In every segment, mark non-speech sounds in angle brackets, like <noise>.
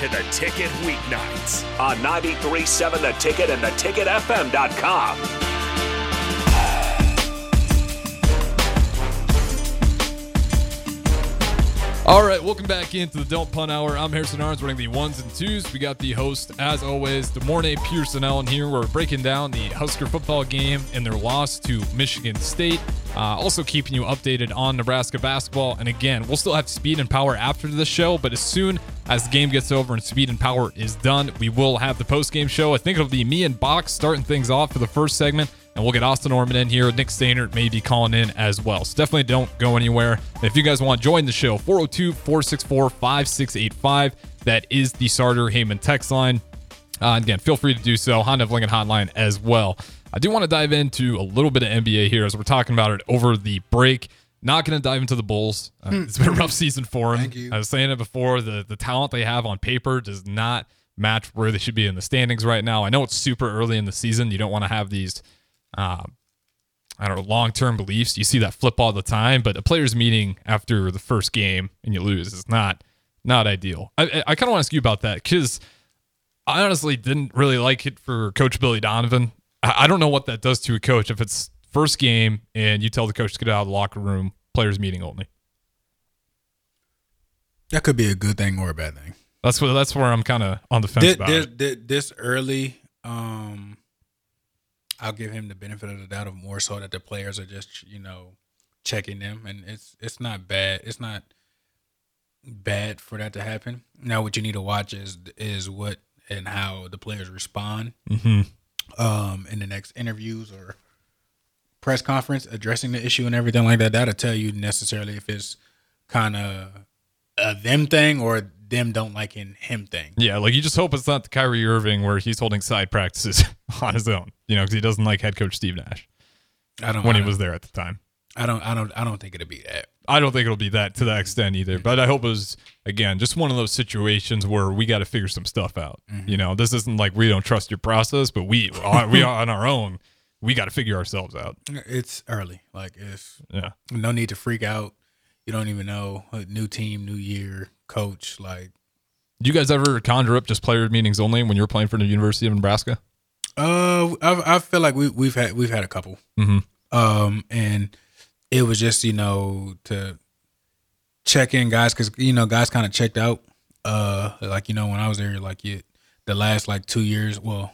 to the ticket weeknights on 93.7 The Ticket and theticketfm.com. All right, welcome back into the Don't Punt Hour. I'm Harrison Arns running the ones and twos. We got the host, as always, De'Mornay Pierson-El here. We're breaking down the Husker football game and their loss to Michigan State. Uh, also keeping you updated on Nebraska basketball. And again, we'll still have speed and power after the show, but as soon as the game gets over and speed and power is done, we will have the post game show. I think it'll be me and Box starting things off for the first segment and we'll get Austin Orman in here. Nick Stainer may be calling in as well. So definitely don't go anywhere. And if you guys want to join the show, 402 464 5685. That is the Sartor Hamann text line. Uh, again, feel free to do so. Honda Lincoln Hotline as well. I do want to dive into a little bit of NBA here as we're talking about it over the break. Not going to dive into the Bulls. Uh, it's been a rough season for them. I was saying it before. The the talent they have on paper does not match where they should be in the standings right now. I know it's super early in the season. You don't want to have these um, I don't know, long term beliefs. You see that flip all the time, but a players meeting after the first game and you lose is not not ideal. I, I kind of want to ask you about that because I honestly didn't really like it for Coach Billy Donovan. I, don't know what that does to a coach if it's first game and you tell the coach to get out of the locker room, players meeting only. That could be a good thing or a bad thing. That's what that's where I'm kind of on the fence this, about this, it. this early, um, I'll give him the benefit of the doubt of more so that the players are just you know checking them, and it's it's not bad. It's not bad for that to happen. Now, what you need to watch is is what and how the players respond mm-hmm. Um, in the next interviews or press conference addressing the issue and everything like that. That'll tell you necessarily if it's kind of a them thing or them don't like him thing. Yeah, like you just hope it's not the Kyrie Irving where he's holding side practices <laughs> on his own, you know, because he doesn't like head coach Steve Nash. I don't when I he don't- was there at the time. I don't. I don't. I don't think it'll be that. I don't think it'll be that to that extent either. But I hope it was again just one of those situations where we got to figure some stuff out. You know, this isn't like we don't trust your process, but we are, we are on our own. We got to figure ourselves out. It's early. Like it's Yeah. no need to freak out. You don't even know. A new team, new year, coach. Like, Do you guys ever conjure up just player meetings only when you're playing for the University of Nebraska? uh, I, I feel like we we've had we've had a couple. Mhm. Um, and it was just you know to check in guys because you know guys kind of checked out. Uh, like you know when I was there, like you, the last like two years. Well,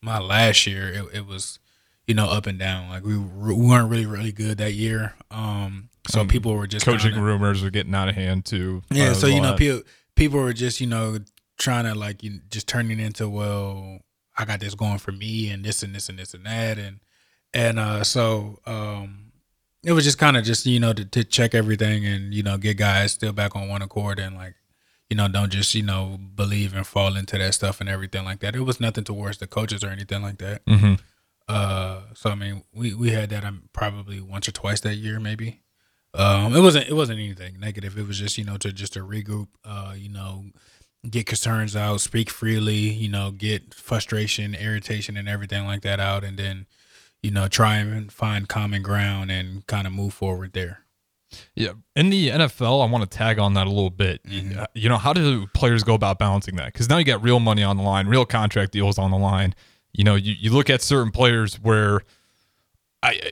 my last year it, it was you know up and down. Like we, we weren't really really good that year. Um, so Um, people were just Coaching kinda- rumors were getting out of hand too. Yeah, Uh, so you know, people people were just you know trying to like you just turning into well, I got this going for me and this and this and this and that and and uh so um it was just kind of just you know to, to check everything and you know get guys still back on one accord and like you know don't just you know believe and fall into that stuff and everything like that. It was nothing towards the coaches or anything like that. Mm-hmm. Uh, so I mean, we we had that um, probably once or twice that year, maybe. Um, it wasn't it wasn't anything negative. It was just you know to just to regroup. Uh, you know, get concerns out, speak freely. You know, get frustration, irritation, and everything like that out, and then you know try and find common ground and kind of move forward there. Yeah, in the NFL, I want to tag on that a little bit. Uh, You know, how do players go about balancing that? Because now you got real money on the line, real contract deals on the line. You know, you, you look at certain players where I,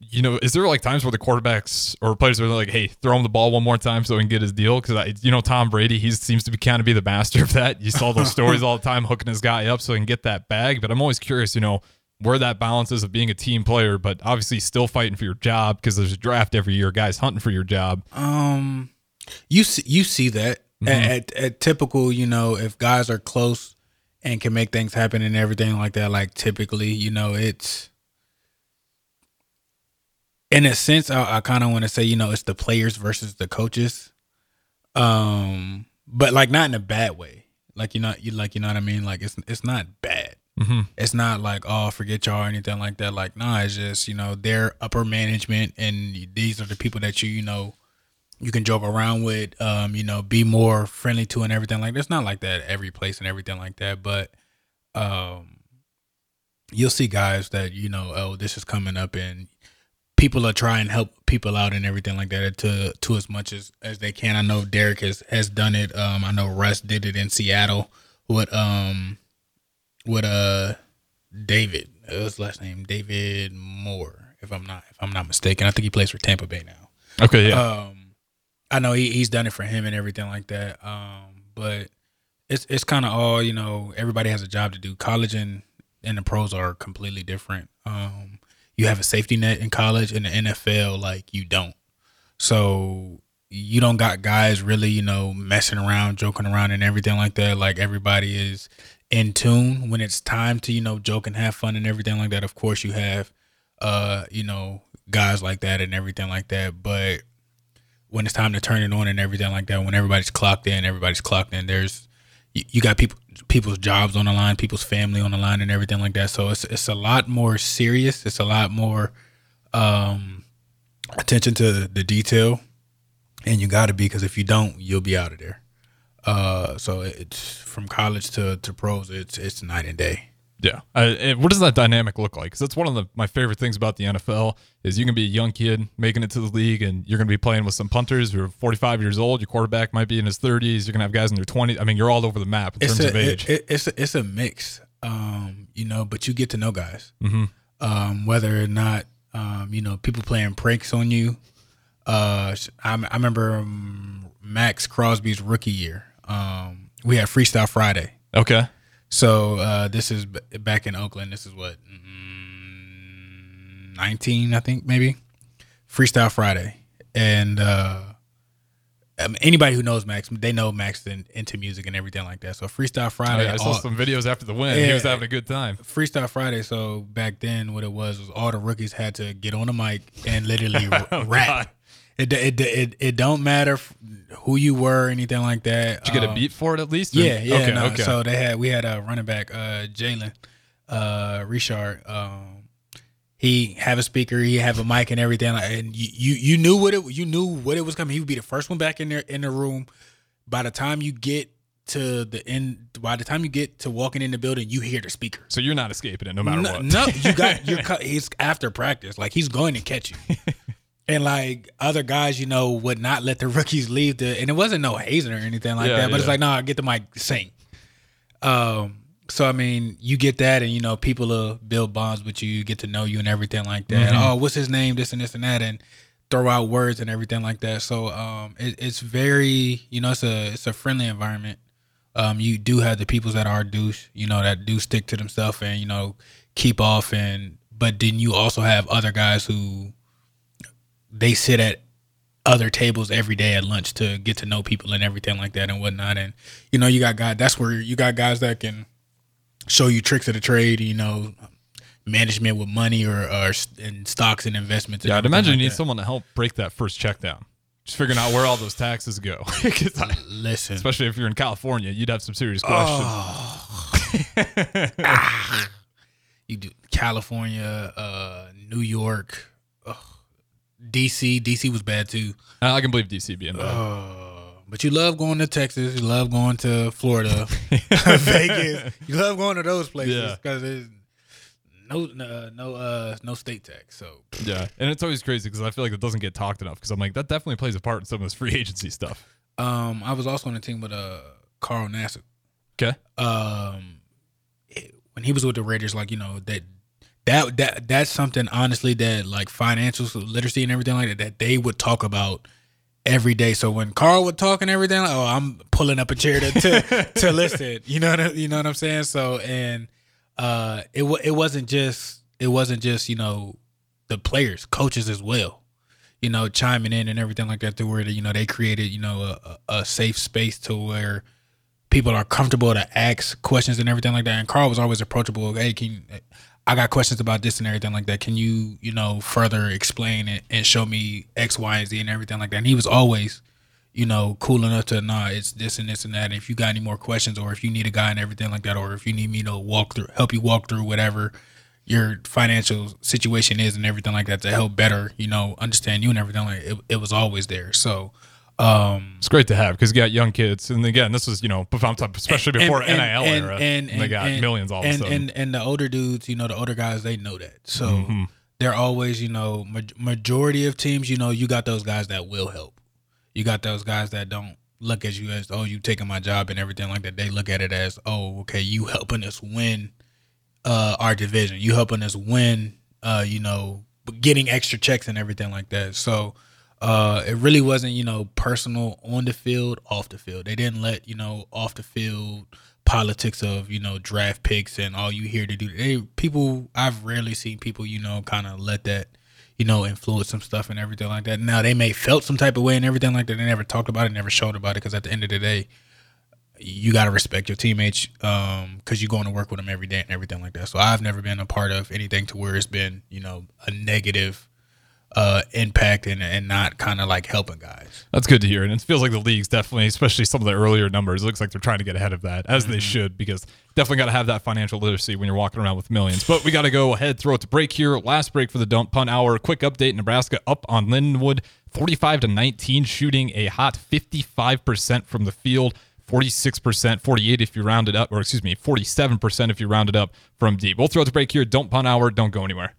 you know, is there like times where the quarterbacks or players are like, hey, throw him the ball one more time so he can get his deal? Because I, you know, Tom Brady, he seems to be kind of be the master of that. You saw those <laughs> stories all the time, hooking his guy up so he can get that bag. But I'm always curious, you know, where that balance is of being a team player, but obviously still fighting for your job because there's a draft every year, guys hunting for your job. Um, you see, you see that Mhm. at, at, at typical, you know, if guys are close and can make things happen and everything like that, like typically, you know, it's in a sense, I, I kind of want to say, you know, it's the players versus the coaches. Um, but like not in a bad way. Like you know, you like you know what I mean. Like it's it's not bad. Mhm. It's not like oh forget y'all or anything like that. Like nah, it's just you know their upper management and these are the people that you you know you can joke around with. Um, you know, be more friendly to and everything like. It's not like that every place and everything like that. But um, you'll see guys that you know oh this is coming up and people are trying to help people out and everything like that to to as much as as they can. I know Derek has has done it. Um, I know Russ did it in Seattle with um with uh David. Uh, his last name? David Moore, if I'm not if I'm not mistaken. I think he plays for Tampa Bay now. Okay, yeah. Um, I know he, he's done it for him and everything like that. Um, but it's it's kind of all you know. Everybody has a job to do. College and and the pros are completely different. Um, you have a safety net in college, in the NFL, like you don't. So you don't got guys really, you know, messing around, joking around, and everything like that. Like everybody is in tune when it's time to, you know, joke and have fun and everything like that. Of course, you have, uh, you know, guys like that and everything like that. But when it's time to turn it on and everything like that, when everybody's clocked in, everybody's clocked in. There's you, you got people people's jobs on the line, people's family on the line, and everything like that. So it's it's a lot more serious. It's a lot more um, attention to the detail, and you got to be because if you don't, you'll be out of there. Uh, so it's from college to to pros. It's it's night and day. Yeah. And what does that dynamic look like? Because that's one of the, my favorite things about the NFL is you can be a young kid making it to the league, and you're going to be playing with some punters who are 45 years old. Your quarterback might be in his 30s. You're going to have guys in their 20s. I mean, you're all over the map in It's terms a, of age. it- it- it's a, it's a mix, um, you know. But you get to know guys, Mhm. um, whether or not um, you know people playing pranks on you. Uh, I, I remember um, Maxx Crosby's rookie year. Um, we had Freestyle Friday. okay. So uh, this is b- back in Oakland. This is what mm, nineteen, I think, maybe Freestyle Friday, and uh, um, anybody who knows Max, they know Max in, into music and everything like that. So Freestyle Oh, Friday, yeah, I saw all- some videos after the win. he was having a good time. Freestyle Friday. So back then, what it was was all the rookies had to get on the mic and literally <laughs> Oh, rap. God. It, it it it don't matter who you were, anything like that. Did you get a Um, beat for it at least? or- Yeah, yeah. Okay, no, okay. So they had we had a running back, uh, Jalen, uh, Richard. Um, he have a speaker, he have a mic and everything, and you, you you knew what it you knew what it was coming. He would be the first one back in there in the room. By the time you get to the end, by the time you get to walking in the building, you hear the speaker. so you're not escaping it no matter No, what. no, you got <laughs> your. cut- He's after practice, like he's going to catch you. And like other guys, you know, would not let the <laughs> rookies leave the, and it wasn't no hazing or anything like Yeah, that. But it's like, no, nah, get the mic, sing. Um. So I mean, you get that, and you know, people will build bonds with you, get to know you, and everything like that. Mm-hmm. Oh, what's his name? This and this and that, and throw out words and everything like that. So um, it, it's very, you know, it's a it's a friendly environment. Um, you do have the peoples that are douche, you know, that do stick to themselves and you know keep off, and but then you also have other guys who they sit at other tables every day at lunch to get to know people and everything like that and whatnot. And you know, you got guys. That's where you got guys that can show you tricks of the trade. You know, management with money or or in stocks and investments. and Yeah, I'd imagine like you need that. someone to help break that first check down. Just figuring out where all those taxes go. <laughs> I- Listen, especially if you're in California, you'd have some serious questions. Oh, <laughs> you do California, uh, New York, ugh, DC. DC was bad too. I can believe DC being bad. Uh, but you love going to Texas. You love going to Florida, <laughs> <laughs> Vegas. You love going to those places Yeah. because there's no uh, no uh, no state tax. So Yeah, and it's always crazy because I feel like it doesn't get talked enough. Because I'm like, that definitely plays a part in some of this free <laughs> agency stuff. um, I was also on the team with uh, Carl Nassib. Okay, um it- when he was with the Raiders, like you know that that that that's something honestly that like financial literacy and everything like that that they would talk about every day. So when Carl would talk and everything, like, oh, I'm pulling up a chair to to, <laughs> to listen. You know what I, you know what I'm saying? So and uh, it it wasn't just it wasn't just you know the players, coaches as well. You know, chiming in and everything like that to where you know they created you know a, a a safe space to where people are comfortable to ask questions and everything like that. And Carl was always approachable. Hey, can you, I got questions about this and everything like that. Can you, you know, further explain it and show me X, Y, and Z and everything like that? And he was always, you know, cool enough to nah, it's this and this and that. And if you got any more questions or if you need a guy and everything like that, or if you need me to walk through, help you walk through whatever your financial situation is and everything like that to help better, you know, understand you and everything like it, it was always there. So, um, it's great to have because you got young kids, and again, this was you know, especially before and- NIL and- era, and- and they got and- millions all of a sudden. And and the older dudes, you know, the older guys, they know that. So Mm-hmm. they're always, you know, ma- majority of teams, you know, you got those guys that will help. You got those guys that don't look at you as, oh, you taking my job and everything like that. They look at it as, oh, okay, you helping us win uh, our division. You helping us win, uh, you know, getting extra checks and everything like that. So uh, it really wasn't, you know, personal on the field, off the field. They didn't let, you know, off the field politics of, you know, draft picks and all you here to do. They people I've rarely seen people, you know, kind of let that, you know, influence some stuff and everything like that. Now they may felt some type of way and everything like that. They never talked about it, never showed about it because at the end of the day, you got to respect your teammates um because you're going to work with them every day and everything like that so i've never been a part of anything to where it's been you know a negative uh impact and, and not kind of like helping guys That's good to hear. And it feels like the league's definitely, especially some of the earlier numbers, it looks like they're trying to get ahead of that, as they should, because definitely got to have that financial literacy when you're walking around with millions. But we got to go ahead, throw it to break here. Last break for the dump punt hour. Quick update Nebraska up on Lindenwood, 45 to 19, shooting a hot 55% from the field. 46%, 48 if you round it up, or excuse me, 47% if you round it up from deep. We'll throw it to break here. Don't punt hour. Don't go anywhere.